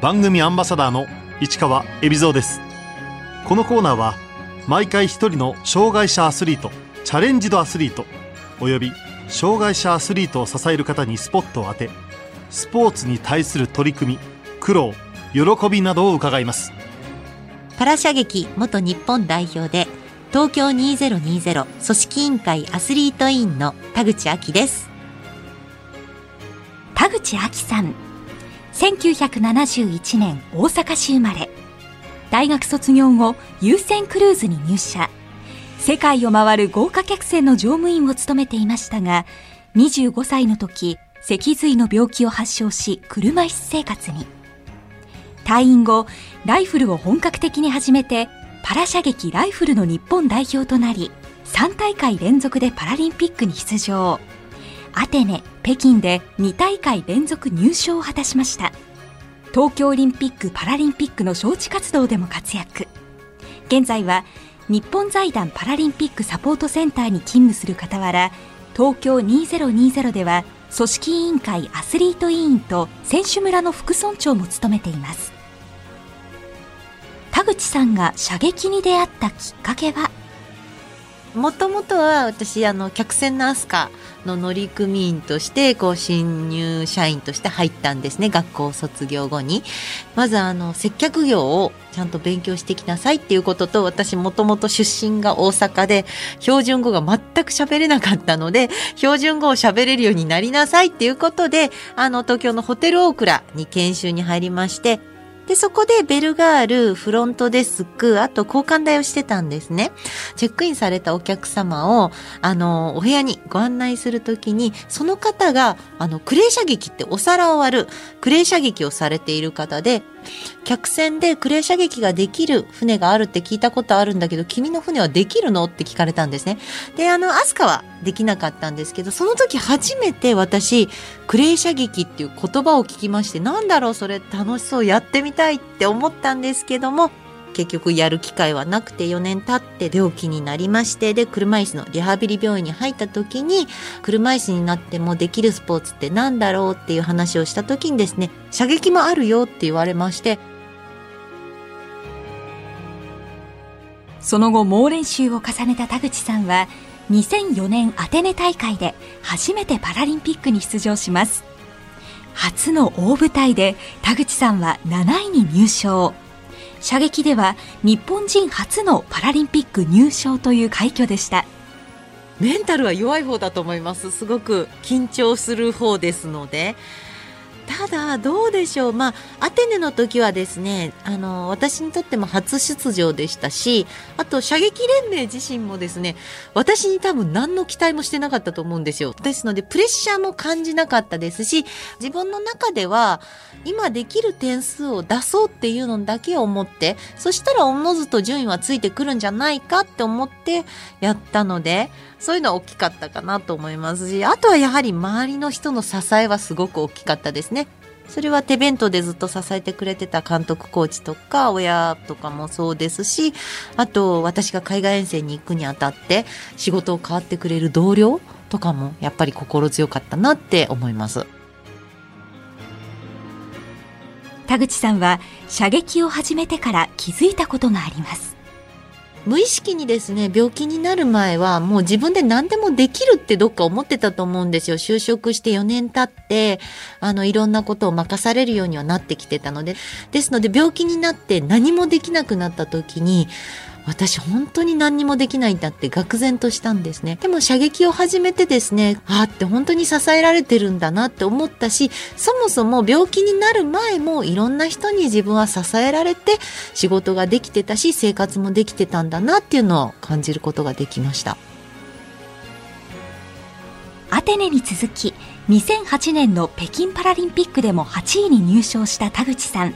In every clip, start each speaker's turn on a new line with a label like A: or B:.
A: 番組アンバサダーの市川恵比蔵です。このコーナーは毎回一人の障害者アスリートチャレンジドアスリートおよび障害者アスリートを支える方にスポットを当てスポーツに対する取り組み苦労喜びなどを伺います。
B: パラ射撃元日本代表で東京2020組織委員会アスリート委員の田口亜希です。
C: 田口亜希さん1971年大阪市生まれ。大学卒業後優先クルーズに入社。世界を回る豪華客船の乗務員を務めていましたが25歳の時脊髄の病気を発症し車椅子生活に。退院後ライフルを本格的に始めてパラ射撃ライフルの日本代表となり3大会連続でパラリンピックに出場。アテネ北京で2大会連続入賞を果たしました。東京オリンピック・パラリンピックの招致活動でも活躍。現在は日本財団パラリンピックサポートセンターに勤務する傍ら東京2020では組織委員会アスリート委員と選手村の副村長も務めています。田口さんが射撃に出会ったきっかけは？
B: もともとは私あの客船のアスカの乗組員としてこう新入社員として入ったんですね学校卒業後に。まずあの接客業をちゃんと勉強してきなさいっていうことと私もともと出身が大阪で標準語が全く喋れなかったので標準語を喋れるようになりなさいっていうことであの東京のホテルオークラに研修に入りましてで、そこでベルガール、フロントデスク、あと交換台をしてたんですね。チェックインされたお客様を、あの、お部屋にご案内するときに、その方が、あの、クレー射撃ってお皿を割る、クレー射撃をされている方で、客船でクレー射撃ができる船があるって聞いたことあるんだけど、君の船はできるの？って聞かれたんですね。で、あの、アスカはできなかったんですけど、その時初めて私、クレー射撃っていう言葉を聞きまして、なんだろうそれ楽しそうやってみたたいって思ったんですけども、結局やる機会はなくて4年経って病気になりましてで車椅子のリハビリ病院に入った時に車椅子になってもできるスポーツって何だろうっていう話をした時にですね射撃もあるよって言われまして
C: その後猛練習を重ねた田口さんは2004年アテネ大会で初めてパラリンピックに出場します。初の大舞台で田口さんは7位に入賞。射撃では日本人初のパラリンピック入賞という快挙でした。
B: メンタルは弱い方だと思います。すごく緊張する方ですので。ただどうでしょう。まあアテネの時はですねあの私にとっても初出場でしたしあと射撃連盟自身もですね私に多分何の期待もしてなかったと思うんですよ。ですのでプレッシャーも感じなかったですし自分の中では今できる点数を出そうっていうのだけを思ってそしたらおのずと順位はついてくるんじゃないかって思ってやったのでそういうのは大きかったかなと思いますし、あとはやはり周りの人の支えはすごく大きかったですね。それは手弁当でずっと支えてくれてた監督コーチとか親とかもそうですし、あと私が海外遠征に行くにあたって仕事を変わってくれる同僚とかもやっぱり心強かったなって思います。
C: 田口さんは射撃を始めてから気づいたことがあります。
B: 無意識にですね、病気になる前はもう自分で何でもできるってどっか思ってたと思うんですよ。就職して4年経って、あの、いろんなことを任されるようにはなってきてたので、ですので病気になって何もできなくなった時に、私本当に何にもできないんだって愕然としたんですね。でも射撃を始めてですね、あって本当に支えられてるんだなって思ったし、そもそも病気になる前もいろんな人に自分は支えられて仕事ができてたし、生活もできてたんだなっていうのを感じることができました。
C: アテネに続き、2008年の北京パラリンピックでも8位に入賞した田口さん。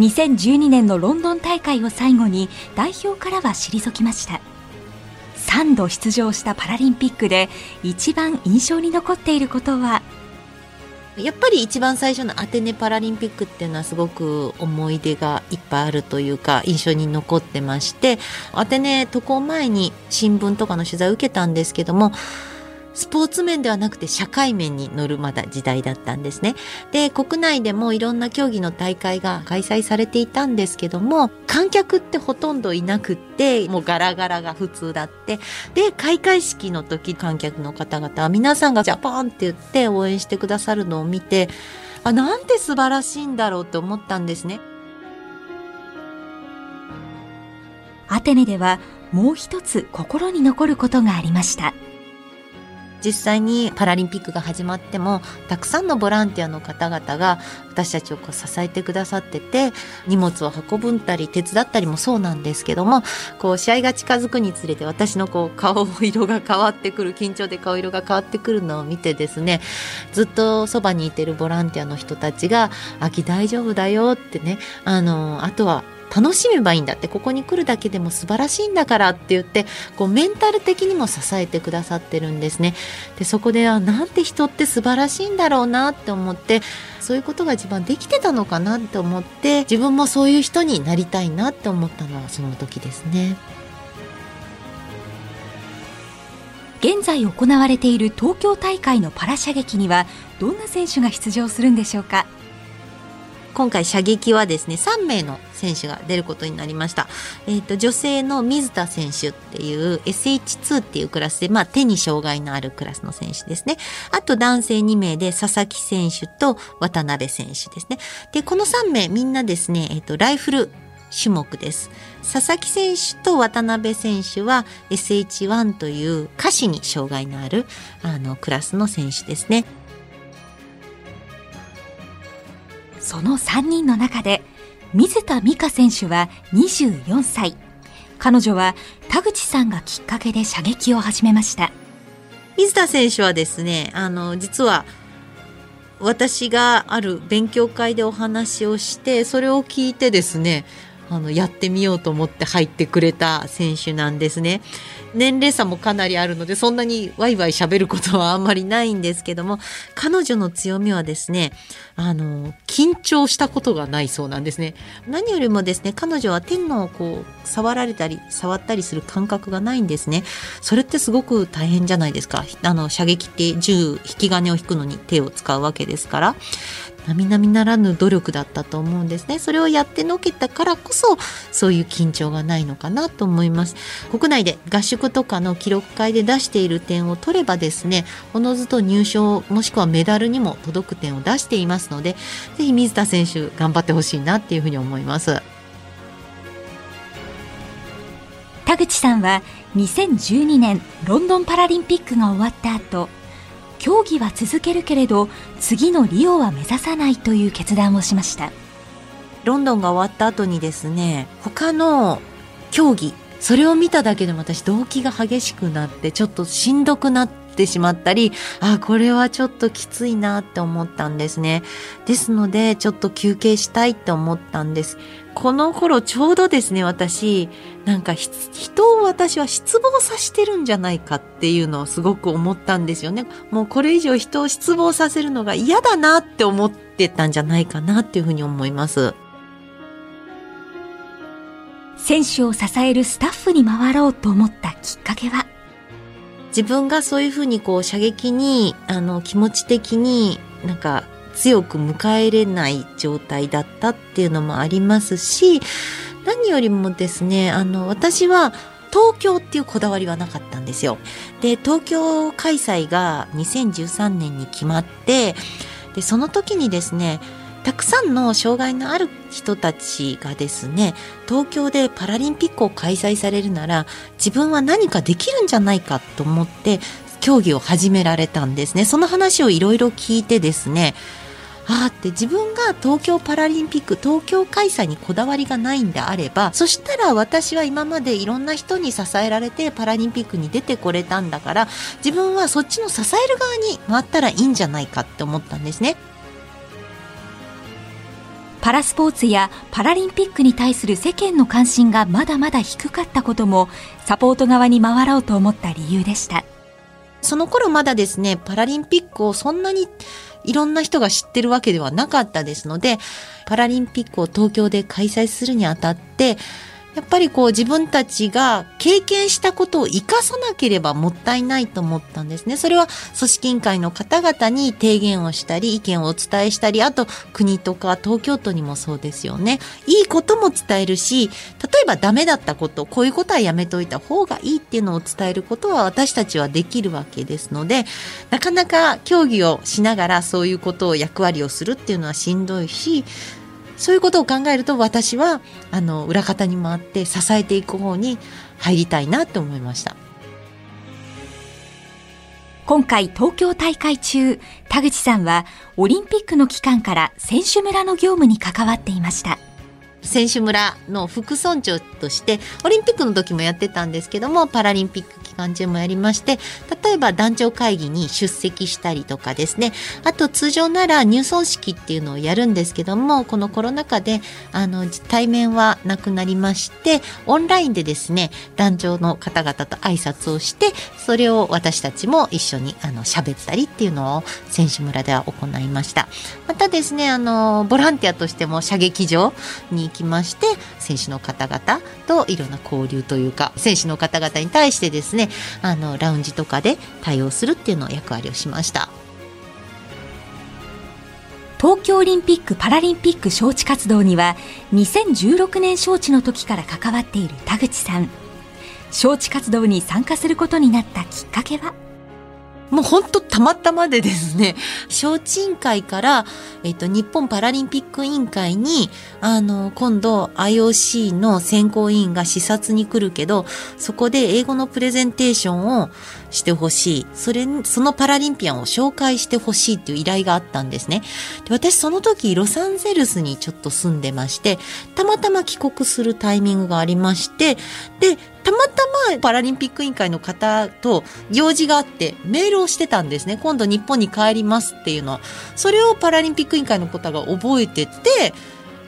C: 2012年のロンドン大会を最後に代表からは退きました。3度出場したパラリンピックで一番印象に残っていることは？
B: やっぱり一番最初のアテネパラリンピックっていうのはすごく思い出がいっぱいあるというか印象に残ってましてアテネ渡航前に新聞とかの取材を受けたんですけどもスポーツ面ではなくて社会面に乗るまだ時代だったんですね。で、国内でもいろんな競技の大会が開催されていたんですけども、観客ってほとんどいなくって、もうガラガラが普通だって。で、開会式の時観客の方々は皆さんがジャパンって言って応援してくださるのを見て、あ、なんて素晴らしいんだろうって思ったんですね。
C: アテネではもう一つ心に残ることがありました。
B: 実際にパラリンピックが始まってもたくさんのボランティアの方々が私たちをこう支えてくださってて荷物を運ぶったり手伝ったりもそうなんですけどもこう試合が近づくにつれて私のこう顔色が変わってくる緊張で顔色が変わってくるのを見てですねずっとそばにいてるボランティアの人たちが「秋大丈夫だよ」ってねあのあとは楽しめばいいんだってここに来るだけでも素晴らしいんだからって言ってこうメンタル的にも支えてくださってるんですね。でそこではなんて人って素晴らしいんだろうなって思ってそういうことが一番できてたのかなって思って自分もそういう人になりたいなって思ったのはその時ですね。
C: 現在行われている東京大会のパラ射撃にはどんな選手が出場するんでしょうか？
B: 今回射撃はですね3名の選手が出ることになりました、えーと、女性の水田選手っていう SH2 っていうクラスで、まあ、手に障害のあるクラスの選手ですねあと男性2名で佐々木選手と渡辺選手ですねでこの3名みんなですね、えーと、ライフル種目です。佐々木選手と渡辺選手は SH1 という下肢に障害のあるあのクラスの選手ですね。
C: その3人の中で水田美香選手は24歳彼女は田口さんがきっかけで射撃を始めました
B: 水田選手はですねあの実は私がある勉強会でお話をしてそれを聞いてですねあのやってみようと思って入ってくれた選手なんですね。年齢差もかなりあるのでそんなにワイワイ喋ることはあんまりないんですけども彼女の強みはですねあの緊張したことがないそうなんですね。何よりもですね彼女は天のこう触られたり触ったりする感覚がないんですね。それってすごく大変じゃないですか。あの射撃って銃引き金を引くのに手を使うわけですから。並々ならぬ努力だったと思うんですね。それをやってのけたからこそそういう緊張がないのかなと思います。国内で合宿とかの記録会で出している点を取ればですねおのずと入賞もしくはメダルにも届く点を出していますのでぜひ水田選手頑張ってほしいなっていうふうに思います。
C: 田口さんは2012年ロンドンパラリンピックが終わった後競技は続けるけれど次のリオは目指さないという決断をしました。
B: ロンドンが終わった後にですね他の競技それを見ただけでも私動機が激しくなってちょっとしんどくなってしまったりあこれはちょっときついなって思ったんですねですのでちょっと休憩したいって思ったんですこの頃ちょうどですね、私、なんか人を私は失望させてるんじゃないかっていうのをすごく思ったんですよね。もうこれ以上人を失望させるのが嫌だなって思ってたんじゃないかなっていうふうに思います。
C: 選手を支えるスタッフに回ろうと思ったきっかけは
B: 自分がそういうふうにこう射撃にあの気持ち的になんか強く迎えれない状態だったっていうのもありますし何よりもですねあの私は東京っていうこだわりはなかったんですよ。で東京開催が2013年に決まってでその時にですねたくさんの障害のある人たちがですね東京でパラリンピックを開催されるなら自分は何かできるんじゃないかと思って競技を始められたんですねその話をいろいろ聞いてですねああって自分が東京パラリンピック東京開催にこだわりがないんであればそしたら私は今までいろんな人に支えられてパラリンピックに出てこれたんだから自分はそっちの支える側に回ったらいいんじゃないかって思ったんですね。
C: パラスポーツやパラリンピックに対する世間の関心がまだまだ低かったこともサポート側に回ろうと思った理由でした。
B: その頃まだですねパラリンピックをそんなにいろんな人が知ってるわけではなかったですので、パラリンピックを東京で開催するにあたって、やっぱりこう自分たちが経験したことを生かさなければもったいないと思ったんですね。それは組織委員会の方々に提言をしたり、意見をお伝えしたり、あと国とか東京都にもそうですよね。いいことも伝えるし、例えばダメだったこと、こういうことはやめといた方がいいっていうのを伝えることは私たちはできるわけですので、なかなか協議をしながらそういうことを役割をするっていうのはしんどいし、そういうことを考えると私はあの裏方に回って支えていく方に入りたいなと思いました。
C: 今回東京大会中、田口さんはオリンピックの期間から選手村の業務に関わっていました。
B: 選手村の副村長としてオリンピックの時もやってたんですけどもパラリンピック期間中もやりまして例えば団長会議に出席したりとかですね。あと通常なら入村式っていうのをやるんですけどもこのコロナ禍であの対面はなくなりましてオンラインでですね団長の方々と挨拶をしてそれを私たちも一緒にあの喋ったりっていうのを選手村では行いました。またですねあのボランティアとしても射撃場に行きまして選手の方々といろんな交流というか選手の方々に対してですねあのラウンジとかで対応するっていうのを役割をしました。
C: 東京オリンピック・パラリンピック招致活動には2016年招致の時から関わっている田口さん。招致活動に参加することになったきっかけは？
B: もう本当たまたまでですね、招致委員会から、えっと、日本パラリンピック委員会に、あの、今度 IOC の選考委員が視察に来るけど、そこで英語のプレゼンテーションをしてほしい。それ、そのパラリンピアンを紹介してほしいっていう依頼があったんですね。で私その時ロサンゼルスにちょっと住んでまして、たまたま帰国するタイミングがありまして、で、たまたまパラリンピック委員会の方と用事があってメールをしてたんですね。今度日本に帰りますっていうのは。それをパラリンピック委員会の方が覚えてて、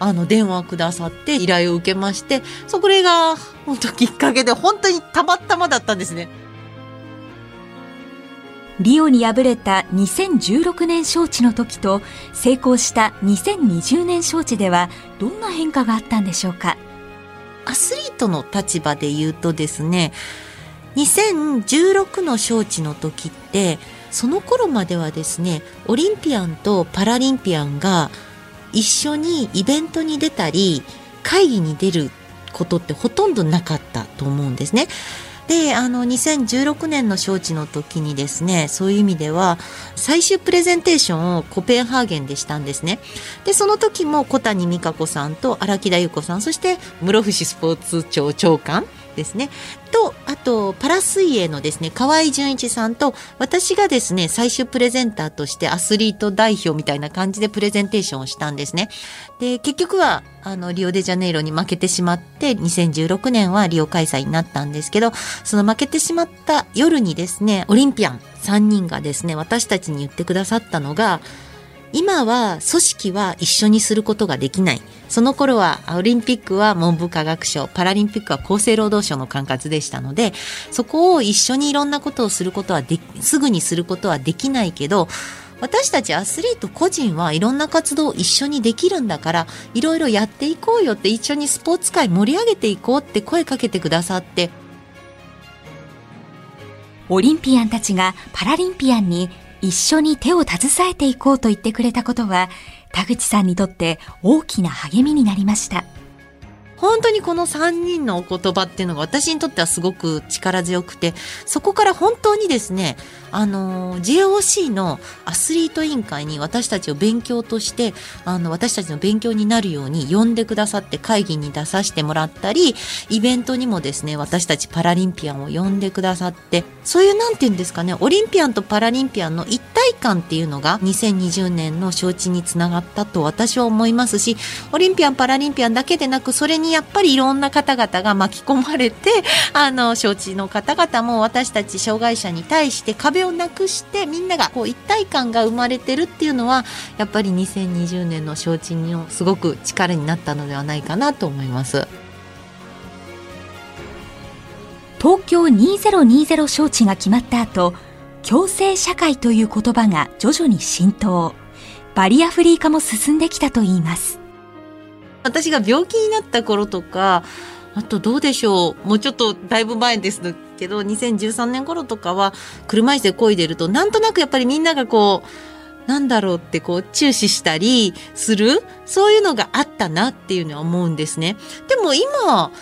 B: あの、電話くださって依頼を受けまして、それが本当きっかけで本当にたまたまだったんですね。
C: リオに敗れた2016年招致の時と成功した2020年招致ではどんな変化があったんでしょうか？
B: アスリートの立場で言うとですね2016の招致の時ってその頃まではですねオリンピアンとパラリンピアンが一緒にイベントに出たり会議に出ることってほとんどなかったと思うんですね。であの2016年の招致の時にですねそういう意味では最終プレゼンテーションをコペンハーゲンでしたんですね。でその時も小谷美香子さんと荒木田優子さんそして室伏スポーツ庁長官ですね。と、あと、パラ水泳のですね、河合純一さんと、私がですね、最終プレゼンターとしてアスリート代表みたいな感じでプレゼンテーションをしたんですね。で、結局は、あの、リオデジャネイロに負けてしまって、2016年はリオ開催になったんですけど、その負けてしまった夜にですね、オリンピアン3人がですね、私たちに言ってくださったのが、今は組織は一緒にすることができない。その頃はオリンピックは文部科学省、パラリンピックは厚生労働省の管轄でしたので、そこを一緒にいろんなことをすることはですぐにすることはできないけど、私たちアスリート個人はいろんな活動を一緒にできるんだからいろいろやっていこうよって一緒にスポーツ界盛り上げていこうって声かけてくださって
C: オリンピアンたちがパラリンピアンに一緒に手を携えていこうと言ってくれたことは、田口さんにとって大きな励みになりました。
B: 本当にこの3人のお言葉っていうのが私にとってはすごく力強くて、そこから本当にですね、あの、JOC のアスリート委員会に私たちを勉強として、あの、私たちの勉強になるように呼んでくださって会議に出させてもらったり、イベントにもですね、私たちパラリンピアンを呼んでくださって、そういうなんていうんですかね、オリンピアンとパラリンピアンの一体感っていうのが2020年の招致につながったと私は思いますし、オリンピアン、パラリンピアンだけでなく、それにやっぱりいろんな方々が巻き込まれて、あの、招致の方々も私たち障害者に対して壁をなくしてみんながこう一体感が生まれてるっていうのはやっぱり2020年の招致のすごく力になったのではないかなと思います。
C: 東京2020招致が決まった後共生社会という言葉が徐々に浸透バリアフリー化も進んできたといいます
B: 私が病気になった頃とかあとどうでしょうもうちょっとだいぶ前ですけど2013年頃とかは車椅子で漕いでるとなんとなくやっぱりみんながこうなんだろうってこう注視したりするそういうのがあったなっていうのは思うんですね。でも今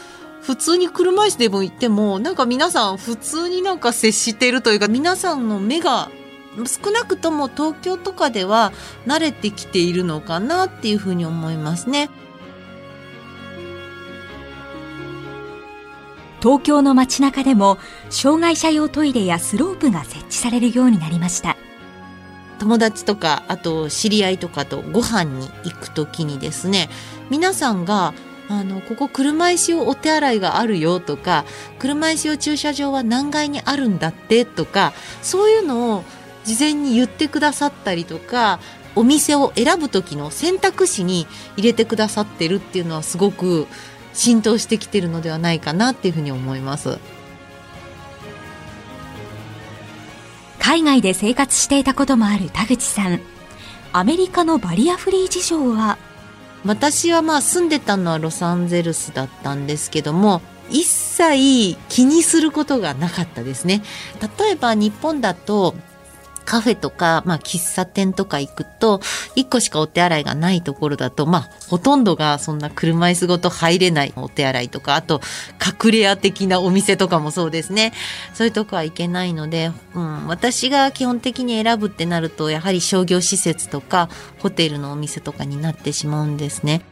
B: 普通に車椅子でも行ってもなんか皆さん普通になんか接してるというか皆さんの目が少なくとも東京とかでは慣れてきているのかなっていうふうに思いますね。
C: 東京の街中でも障害者用トイレやスロープが設置されるようになりました。
B: 友達とかあと知り合いとかとご飯に行く時にですね皆さんがあのここ車椅子用お手洗いがあるよとか車椅子用駐車場は何階にあるんだってとかそういうのを事前に言ってくださったりとかお店を選ぶ時の選択肢に入れてくださってるっていうのはすごく浸透してきてるのではないかなっていうふうに思います。
C: 海外で生活していたこともある田口さん。アメリカのバリアフリー事情は？
B: 私はまあ住んでたのはロサンゼルスだったんですけども一切気にすることがなかったですね。例えば日本だとカフェとか、まあ、喫茶店とか行くと、1個しかお手洗いがないところだと、まあ、ほとんどがそんな車椅子ごと入れないお手洗いとか、あと、隠れ家的なお店とかもそうですね。そういうとこは行けないので、うん、私が基本的に選ぶってなると、やはり商業施設とか、ホテルのお店とかになってしまうんですね。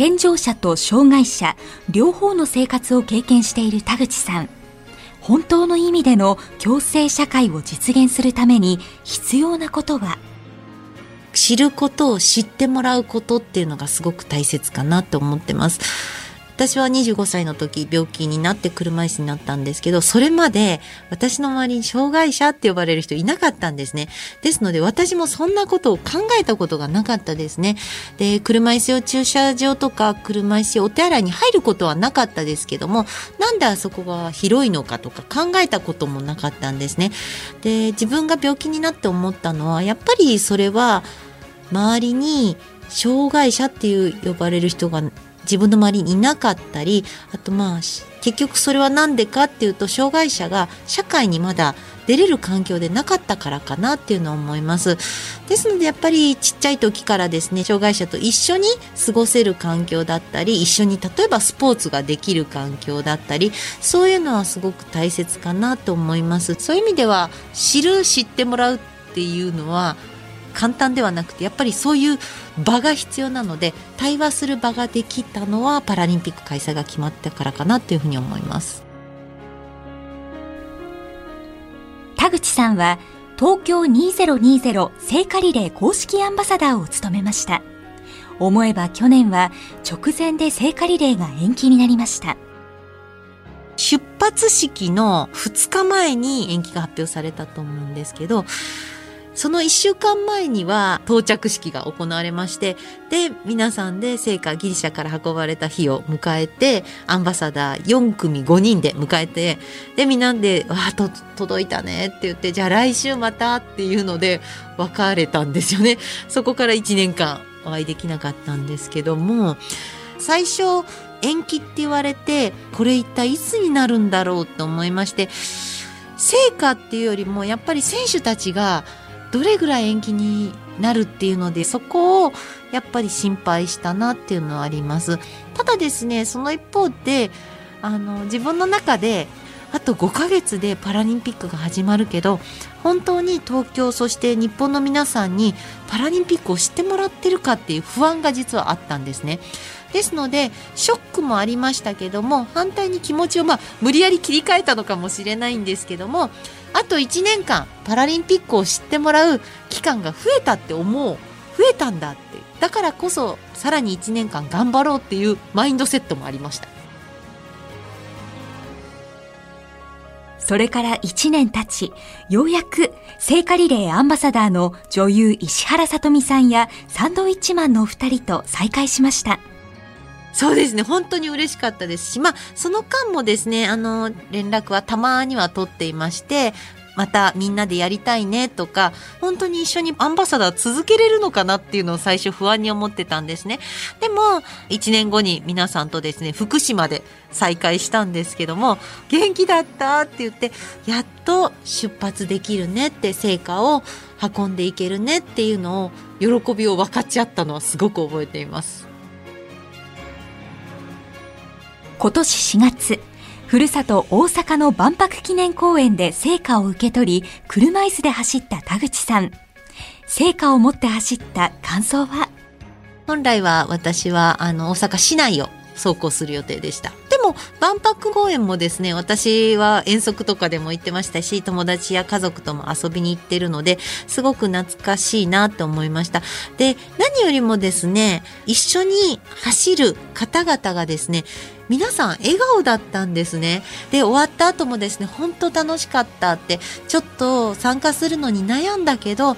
C: 健常者と障害者両方の生活を経験している田口さん本当の意味での共生社会を実現するために必要なことは
B: 知ることを知ってもらうことっていうのがすごく大切かなと思ってます。私は25歳の時病気になって車椅子になったんですけど、それまで私の周りに障害者って呼ばれる人いなかったんですね。ですので私もそんなことを考えたことがなかったですね。で、車椅子用駐車場とか車椅子お手洗いに入ることはなかったですけども、なんであそこが広いのかとか考えたこともなかったんですね。で、自分が病気になって思ったのは、やっぱりそれは周りに障害者っていう呼ばれる人が自分の周りにいなかったりあとまあ結局それは何でかっていうと障害者が社会にまだ出れる環境でなかったからかなっていうのを思います。ですのでやっぱりちっちゃい時からですね障害者と一緒に過ごせる環境だったり一緒に例えばスポーツができる環境だったりそういうのはすごく大切かなと思います。そういう意味では知る知ってもらうっていうのは簡単ではなくてやっぱりそういう場が必要なので対話する場ができたのはパラリンピック開催が決まったからかなっていうふうに思います。
C: 田口さんは東京2020聖火リレー公式アンバサダーを務めました。思えば去年は直前で聖火リレーが延期になりました。
B: 出発式の2日前に延期が発表されたと思うんですけどその1週間前には到着式が行われまして、で、皆さんで聖火ギリシャから運ばれた日を迎えて、アンバサダー4組5人で迎えて、で、みんなで、わあ、と、届いたねって言って、じゃあ来週またっていうので別れたんですよね。そこから1年間お会いできなかったんですけども、最初、延期って言われて、これ一体いつになるんだろうと思いまして、成果っていうよりもやっぱり選手たちがどれぐらい延期になるっていうのでそこをやっぱり心配したなっていうのはあります。ただですねその一方であの自分の中であと5ヶ月でパラリンピックが始まるけど本当に東京そして日本の皆さんにパラリンピックを知ってもらってるかっていう不安が実はあったんですね。ですのでショックもありましたけども反対に気持ちをまあ無理やり切り替えたのかもしれないんですけどもあと1年間パラリンピックを知ってもらう期間が増えたって思う増えたんだってだからこそさらに1年間頑張ろうっていうマインドセットもありました
C: それから1年経ち、ようやく聖火リレーアンバサダーの女優石原さとみさんやサンドウィッチマンのお二人と再会しました。
B: そうですね本当に嬉しかったですしまあその間もですねあの連絡はたまには取っていましてまたみんなでやりたいねとか、本当に一緒にアンバサダー続けれるのかなっていうのを最初不安に思ってたんですね。でも、1年後に皆さんとですね、福島で再会したんですけども、元気だったって言って、やっと出発できるねって成果を運んでいけるねっていうのを、喜びを分かち合ったのはすごく覚えています。
C: 今年4月、ふるさと大阪の万博記念公園で聖火を受け取り、車椅子で走った田口さん。聖火を持って走った感想は？
B: 本来は私はあの大阪市内を走行する予定でした。でも万博公園もですね私は遠足とかでも行ってましたし友達や家族とも遊びに行ってるのですごく懐かしいなと思いましたで何よりもですね一緒に走る方々がですね皆さん笑顔だったんですね。で、終わった後もですね、本当楽しかったって、ちょっと参加するのに悩んだけど、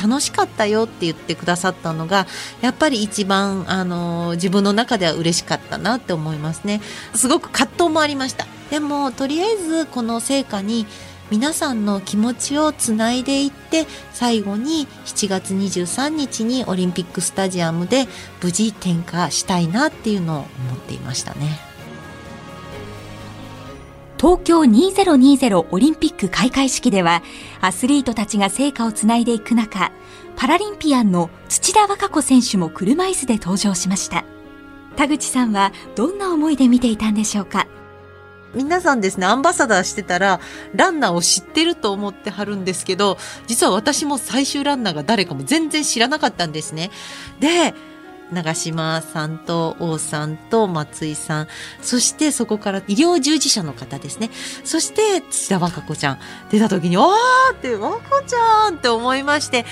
B: 楽しかったよって言ってくださったのがやっぱり一番あの自分の中では嬉しかったなって思いますね。すごく葛藤もありました。でもとりあえずこの成果に皆さんの気持ちをつないでいって最後に7月23日にオリンピックスタジアムで無事点火したいなっていうのを思っていましたね。
C: 東京2020オリンピック開会式ではアスリートたちが成果をつないでいく中パラリンピアンの土田和歌子選手も車椅子で登場しました田口さんはどんな思いで見ていたんでしょうか？
B: 皆さんですね、アンバサダーしてたら、ランナーを知ってると思ってはるんですけど、実は私も最終ランナーが誰かも全然知らなかったんですね。で、長島さんと王さんと松井さん、そしてそこから医療従事者の方ですね。そして土田和歌子ちゃん出た時に、わーって和歌子ちゃんって思いまして、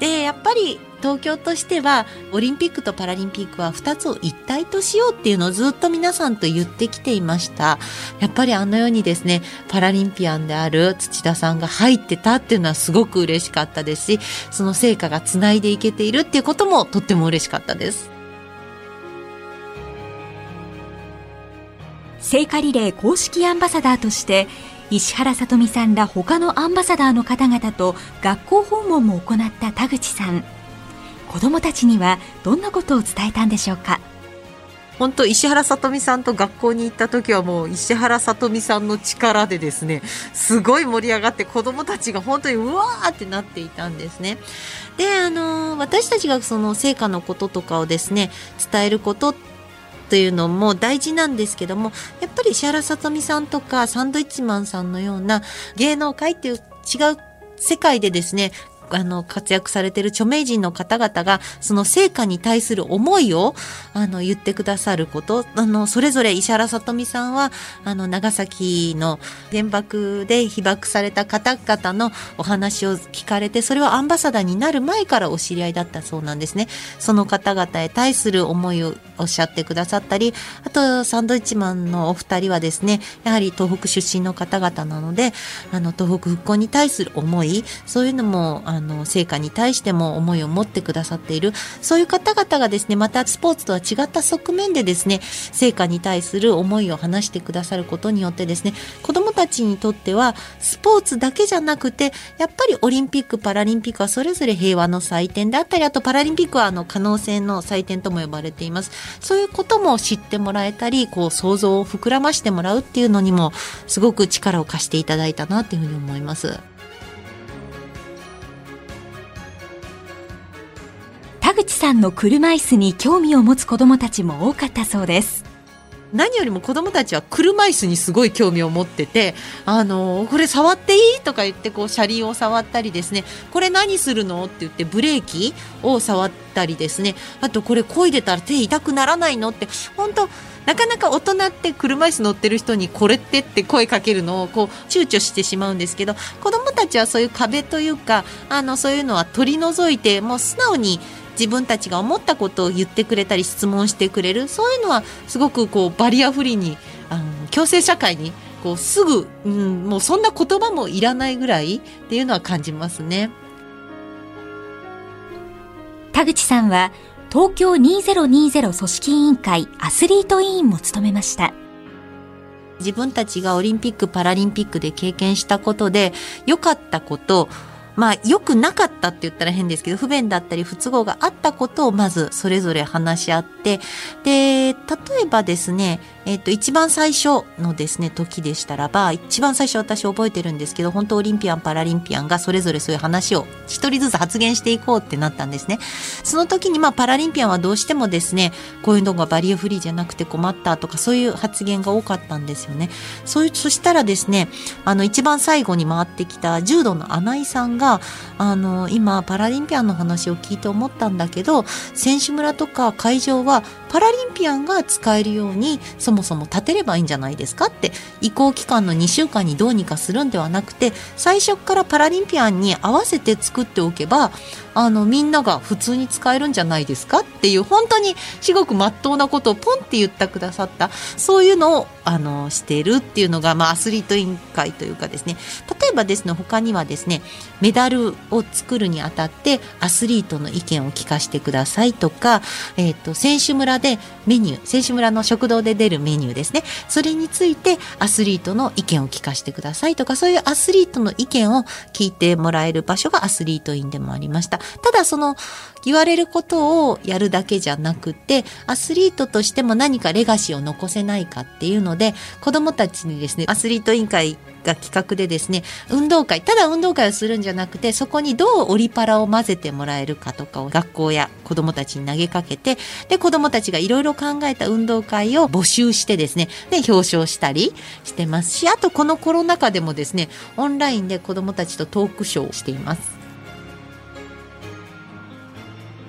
B: で、やっぱり東京としてはオリンピックとパラリンピックは2つを一体としようっていうのをずっと皆さんと言ってきていました。やっぱりあのようにですねパラリンピアンである土田さんが入ってたっていうのはすごく嬉しかったですしその成果がつないでいけているっていうこともとっても嬉しかったです。
C: 聖火リレー公式アンバサダーとして石原さとみさんら他のアンバサダーの方々と学校訪問も行った田口さん。子どもたちにはどんなことを伝えたんでしょうか？
B: 本当石原さとみさんと学校に行った時はもう石原さとみさんの力でですねすごい盛り上がって子どもたちが本当にうわーってなっていたんですね。であの私たちがその成果のこととかをですね伝えることというのも大事なんですけどもやっぱり石原さとみさんとかサンドイッチマンさんのような芸能界っていう違う世界でですねあの、活躍されている著名人の方々が、その成果に対する思いを、あの、言ってくださること、あの、それぞれ石原さとみさんは、あの、長崎の原爆で被爆された方々のお話を聞かれて、それはアンバサダーになる前からお知り合いだったそうなんですね。その方々へ対する思いをおっしゃってくださったり、あと、サンドイッチマンのお二人はですね、やはり東北出身の方々なので、あの、東北復興に対する思い、そういうのも、ああの成果に対しても思いを持ってくださっているそういう方々がですねまたスポーツとは違った側面でですね成果に対する思いを話してくださることによってですね子どもたちにとってはスポーツだけじゃなくてやっぱりオリンピック・パラリンピックはそれぞれ平和の祭典であったりあとパラリンピックはあの可能性の祭典とも呼ばれていますそういうことも知ってもらえたりこう想像を膨らましてもらうっていうのにもすごく力を貸していただいたなというふうに思います。
C: 田口さんの車椅子に興味を持つ子どもたちも多かったそうです。
B: 何よりも子供たちは車椅子にすごい興味を持ってて、あのこれ触っていい？とか言ってこう車輪を触ったりですね、これ何するの？って言ってブレーキを触ったりですね、あとこれ漕いでたら手痛くならないの？って、本当なかなか大人って車椅子乗ってる人にこれってって声かけるのをこう躊躇してしまうんですけど、子供たちはそういう壁というか、あのそういうのは取り除いて、もう素直に自分たちが思ったことを言ってくれたり質問してくれるそういうのはすごくこうバリアフリーにあの共生社会にこうすぐ、うん、もうそんな言葉もいらないぐらいっていうのは感じますね。
C: 田口さんは東京2020組織委員会アスリート委員も務めました。
B: 自分たちがオリンピック・パラリンピックで経験したことで良かったことまあ良くなかったって言ったら変ですけど不便だったり不都合があったことをまずそれぞれ話し合ってで例えばですねえっ、と、一番最初のですね、時でしたらば、一番最初私覚えてるんですけど、本当オリンピアン、パラリンピアンがそれぞれそういう話を一人ずつ発言していこうってなったんですね。その時にまあパラリンピアンはどうしてもですね、こういうのがバリアフリーじゃなくて困ったとかそういう発言が多かったんですよね。そういう、そしたらですね、あの一番最後に回ってきた柔道の穴井さんが、あの、今パラリンピアンの話を聞いて思ったんだけど、選手村とか会場はパラリンピアンが使えるようにそもそも立てればいいんじゃないですかって移行期間の2週間にどうにかするんではなくて最初からパラリンピアンに合わせて作っておけばあのみんなが普通に使えるんじゃないですかっていう本当に至極まっとうなことをポンって言ってくださったそういうのをあのしてるっていうのが、まあ、アスリート委員会というかですね。例えばですね他にはですねメダルを作るにあたってアスリートの意見を聞かせてくださいとか、えーと、選手村でメニュー選手村の食堂で出るメニューですね。それについてアスリートの意見を聞かせてくださいとかそういうアスリートの意見を聞いてもらえる場所がアスリート院でもありました。ただその言われることをやるだけじゃなくてアスリートとしても何かレガシーを残せないかっていうので子どもたちにですねアスリート委員会が企画でですね運動会ただ運動会をするんじゃなくてそこにどうオリパラを混ぜてもらえるかとかを学校や子どもたちに投げかけてで子どもたちがいろいろ考えた運動会を募集してですねで表彰したりしてますしあとこのコロナ禍でもですねオンラインで子どもたちとトークショーをしています。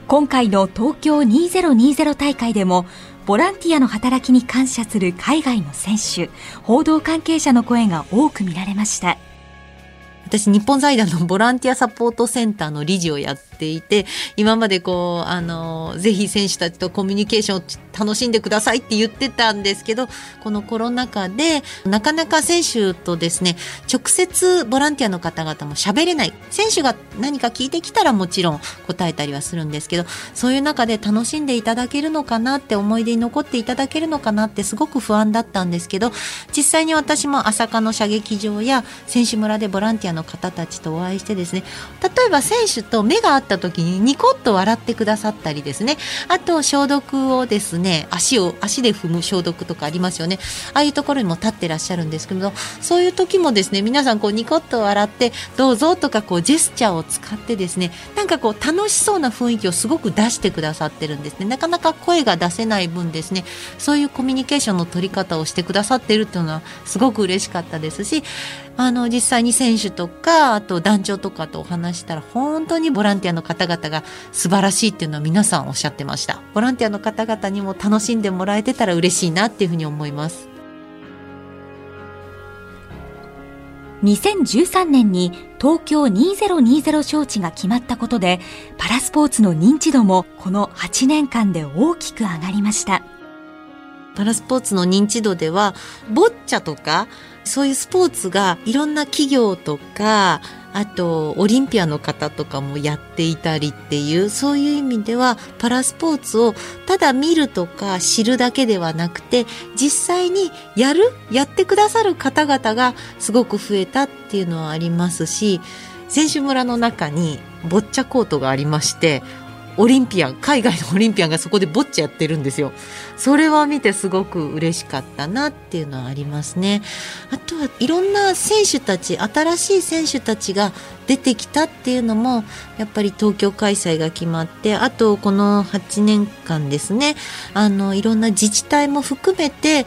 C: 今回の東京2020大会でもボランティアの働きに感謝する海外の選手報道関係者の声が多く見られました。
B: 私日本財団のボランティアサポートセンターの理事をやっていて今までこうあのぜひ選手たちとコミュニケーションを楽しんでくださいって言ってたんですけどこのコロナ禍でなかなか選手とですね直接ボランティアの方々も喋れない。選手が何か聞いてきたらもちろん答えたりはするんですけどそういう中で楽しんでいただけるのかなって思い出に残っていただけるのかなってすごく不安だったんですけど実際に私も朝霞の射撃場や選手村でボランティアの方たちとお会いしてですね例えば選手と目が合った時にニコッと笑ってくださったりですね。あと消毒をですね足を足で踏む消毒とかありますよね。ああいうところにも立ってらっしゃるんですけどそういう時もですね皆さんこうニコッと笑ってどうぞとかこうジェスチャーを使ってですねなんかこう楽しそうな雰囲気をすごく出してくださってるんですね。なかなか声が出せない分ですねそういうコミュニケーションの取り方をしてくださってるっていうのはすごく嬉しかったですしあの実際に選手とかあと団長とかとお話したら本当にボランティアの方々が素晴らしいっていうのは皆さんおっしゃってました。ボランティアの方々にも楽しんでもらえてたら嬉しいなっていうふうに思います。
C: 2013年に東京2020招致が決まったことでパラスポーツの認知度もこの8年間で大きく上がりました。
B: パラスポーツの認知度ではボッチャとかそういうスポーツがいろんな企業とかあとオリンピアの方とかもやっていたりっていうそういう意味ではパラスポーツをただ見るとか知るだけではなくて実際にやるやってくださる方々がすごく増えたっていうのはありますし選手村の中にボッチャコートがありましてオリンピアン海外のオリンピアンがそこでボッチャやってるんですよ。それは見てすごく嬉しかったなっていうのはありますね。あとはいろんな選手たち新しい選手たちが出てきたっていうのもやっぱり東京開催が決まってあとこの8年間ですね。あのいろんな自治体も含めて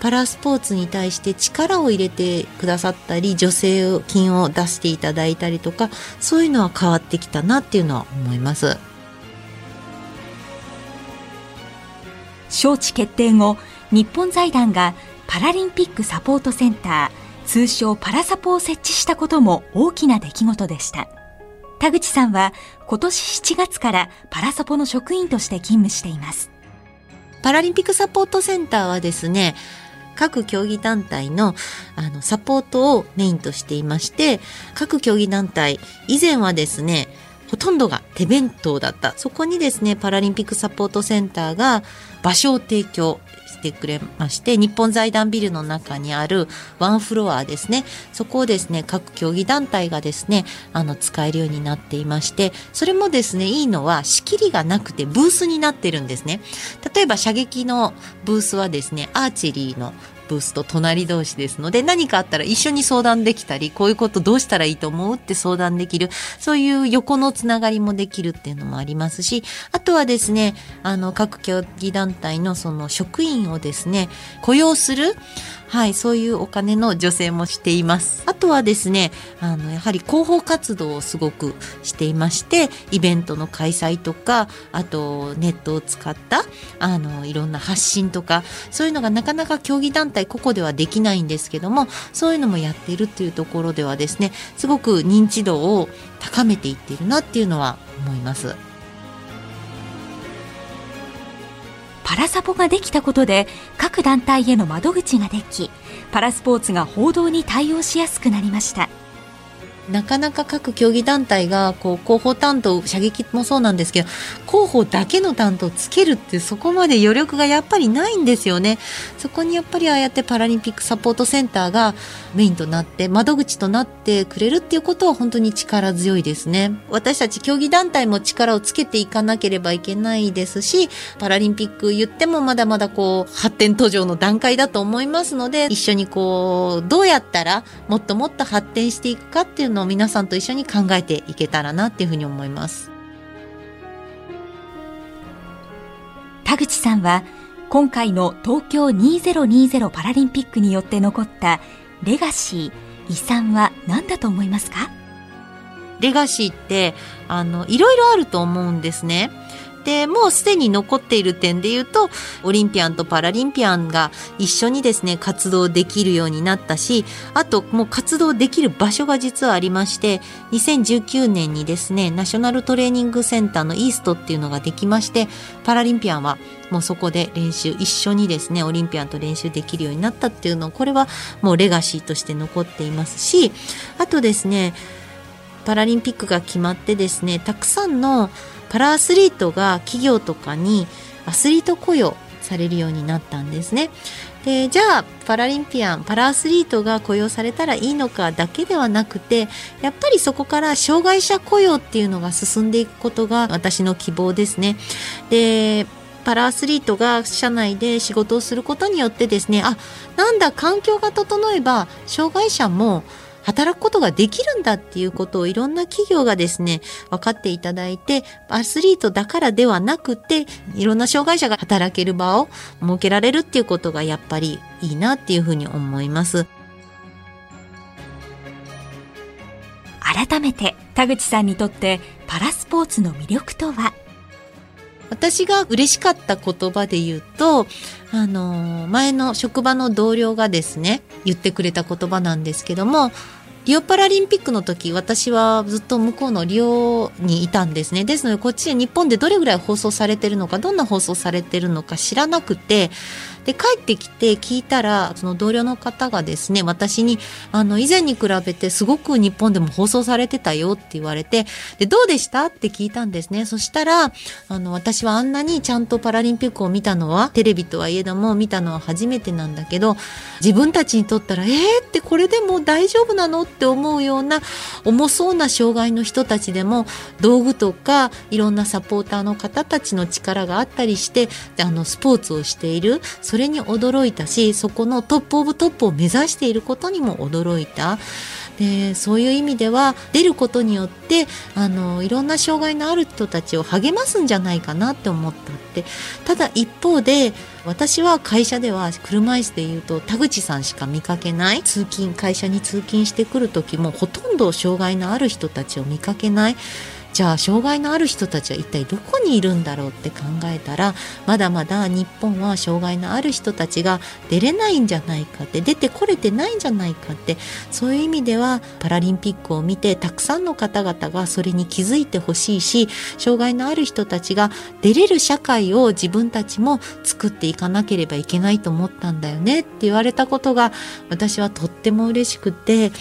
B: パラスポーツに対して力を入れてくださったり助成金を出していただいたりとかそういうのは変わってきたなっていうのは思います。
C: 招致決定後日本財団がパラリンピックサポートセンター通称パラサポを設置したことも大きな出来事でした。田口さんは今年7月からパラサポの職員として勤務しています。
B: パラリンピックサポートセンターはですね各競技団体のあのサポートをメインとしていまして各競技団体以前はですねほとんどが手弁当だった。そこにですねパラリンピックサポートセンターが場所を提供してくれまして日本財団ビルの中にあるワンフロアですね。そこをですね各競技団体がですねあの使えるようになっていましてそれもですねいいのは仕切りがなくてブースになってるんですね。例えば射撃のブースはですねアーチェリーのブスと隣同士ですので何かあったら一緒に相談できたりこういうことどうしたらいいと思うって相談できるそういう横のつながりもできるっていうのもありますしあとはですねあの各競技団体のその職員をですね雇用するはい、そういうお金の助成もしています。あとはですね、あの、やはり広報活動をすごくしていまして、イベントの開催とか、あとネットを使った、あの、いろんな発信とか、そういうのがなかなか競技団体個々ではできないんですけども、そういうのもやっているっていうところではですね、すごく認知度を高めていっているなっていうのは思います。
C: パラサポができたことで各団体への窓口ができパラスポーツが報道に対応しやすくなりました。
B: なかなか各競技団体がこう広報担当射撃もそうなんですけど広報だけの担当をつけるってそこまで余力がやっぱりないんですよね。そこにやっぱりああやってパラリンピックサポートセンターがメインとなって窓口となってくれるっていうことは本当に力強いですね。私たち競技団体も力をつけていかなければいけないですしパラリンピック言ってもまだまだこう発展途上の段階だと思いますので一緒にこうどうやったらもっともっと発展していくかっていうのの皆さんと一緒に考えていけたらなっていうふうに思います
C: 田口さんは今回の東京2020パラリンピックによって残ったレガシー遺産は何だと思いますか？
B: レガシーってあのいろいろあると思うんですね。でもうすでに残っている点で言うとオリンピアンとパラリンピアンが一緒にですね活動できるようになったしあともう活動できる場所が実はありまして2019年にですねナショナルトレーニングセンターのイーストっていうのができましてパラリンピアンはもうそこで練習一緒にですねオリンピアンと練習できるようになったっていうのこれはもうレガシーとして残っていますしあとですねパラリンピックが決まってですねたくさんのパラアスリートが企業とかにアスリート雇用されるようになったんですね。でじゃあパラリンピアンパラアスリートが雇用されたらいいのかだけではなくてやっぱりそこから障害者雇用っていうのが進んでいくことが私の希望ですね。でパラアスリートが社内で仕事をすることによってですねあなんだ環境が整えば障害者も働くことができるんだっていうことをいろんな企業がですね、分かっていただいて、アスリートだからではなくて、いろんな障害者が働ける場を設けられるっていうことがやっぱりいいなっていうふうに思います。
C: 改めて田口さんにとってパラスポーツの魅力とは？
B: 私が嬉しかった言葉で言うと、あの、前の職場の同僚がですね、言ってくれた言葉なんですけども、リオパラリンピックの時、私はずっと向こうのリオにいたんですね。ですので、こっちで日本でどれぐらい放送されてるのか、どんな放送されてるのか知らなくて、で帰ってきて聞いたらその同僚の方がですね私にあの以前に比べてすごく日本でも放送されてたよって言われてでどうでしたって聞いたんですね。そしたらあの私はあんなにちゃんとパラリンピックを見たのはテレビとはいえども見たのは初めてなんだけど自分たちにとったらえーってこれでも大丈夫なのって思うような重そうな障害の人たちでも道具とかいろんなサポーターの方たちの力があったりしてあのスポーツをしている。そそれに驚いたしそこのトップオブトップを目指していることにも驚いた。でそういう意味では出ることによってあのいろんな障害のある人たちを励ますんじゃないかなって思ったって。ただ一方で私は会社では車椅子でいうと田口さんしか見かけない。通勤会社に通勤してくる時もほとんど障害のある人たちを見かけない。じゃあ障害のある人たちは一体どこにいるんだろうって考えたらまだまだ日本は障害のある人たちが出れないんじゃないかって出てこれてないんじゃないかってそういう意味ではパラリンピックを見てたくさんの方々がそれに気づいてほしいし障害のある人たちが出れる社会を自分たちも作っていかなければいけないと思ったんだよねって言われたことが私はとっても嬉しくて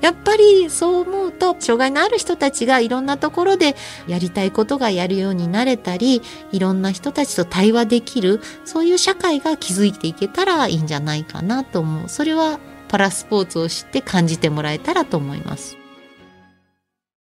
B: やっぱりそう思うと障害のある人たちがいろんなところでやりたいことがやるようになれたりいろんな人たちと対話できるそういう社会が築いていけたらいいんじゃないかなと思うそれはパラスポーツを知って感じてもらえたらと思います。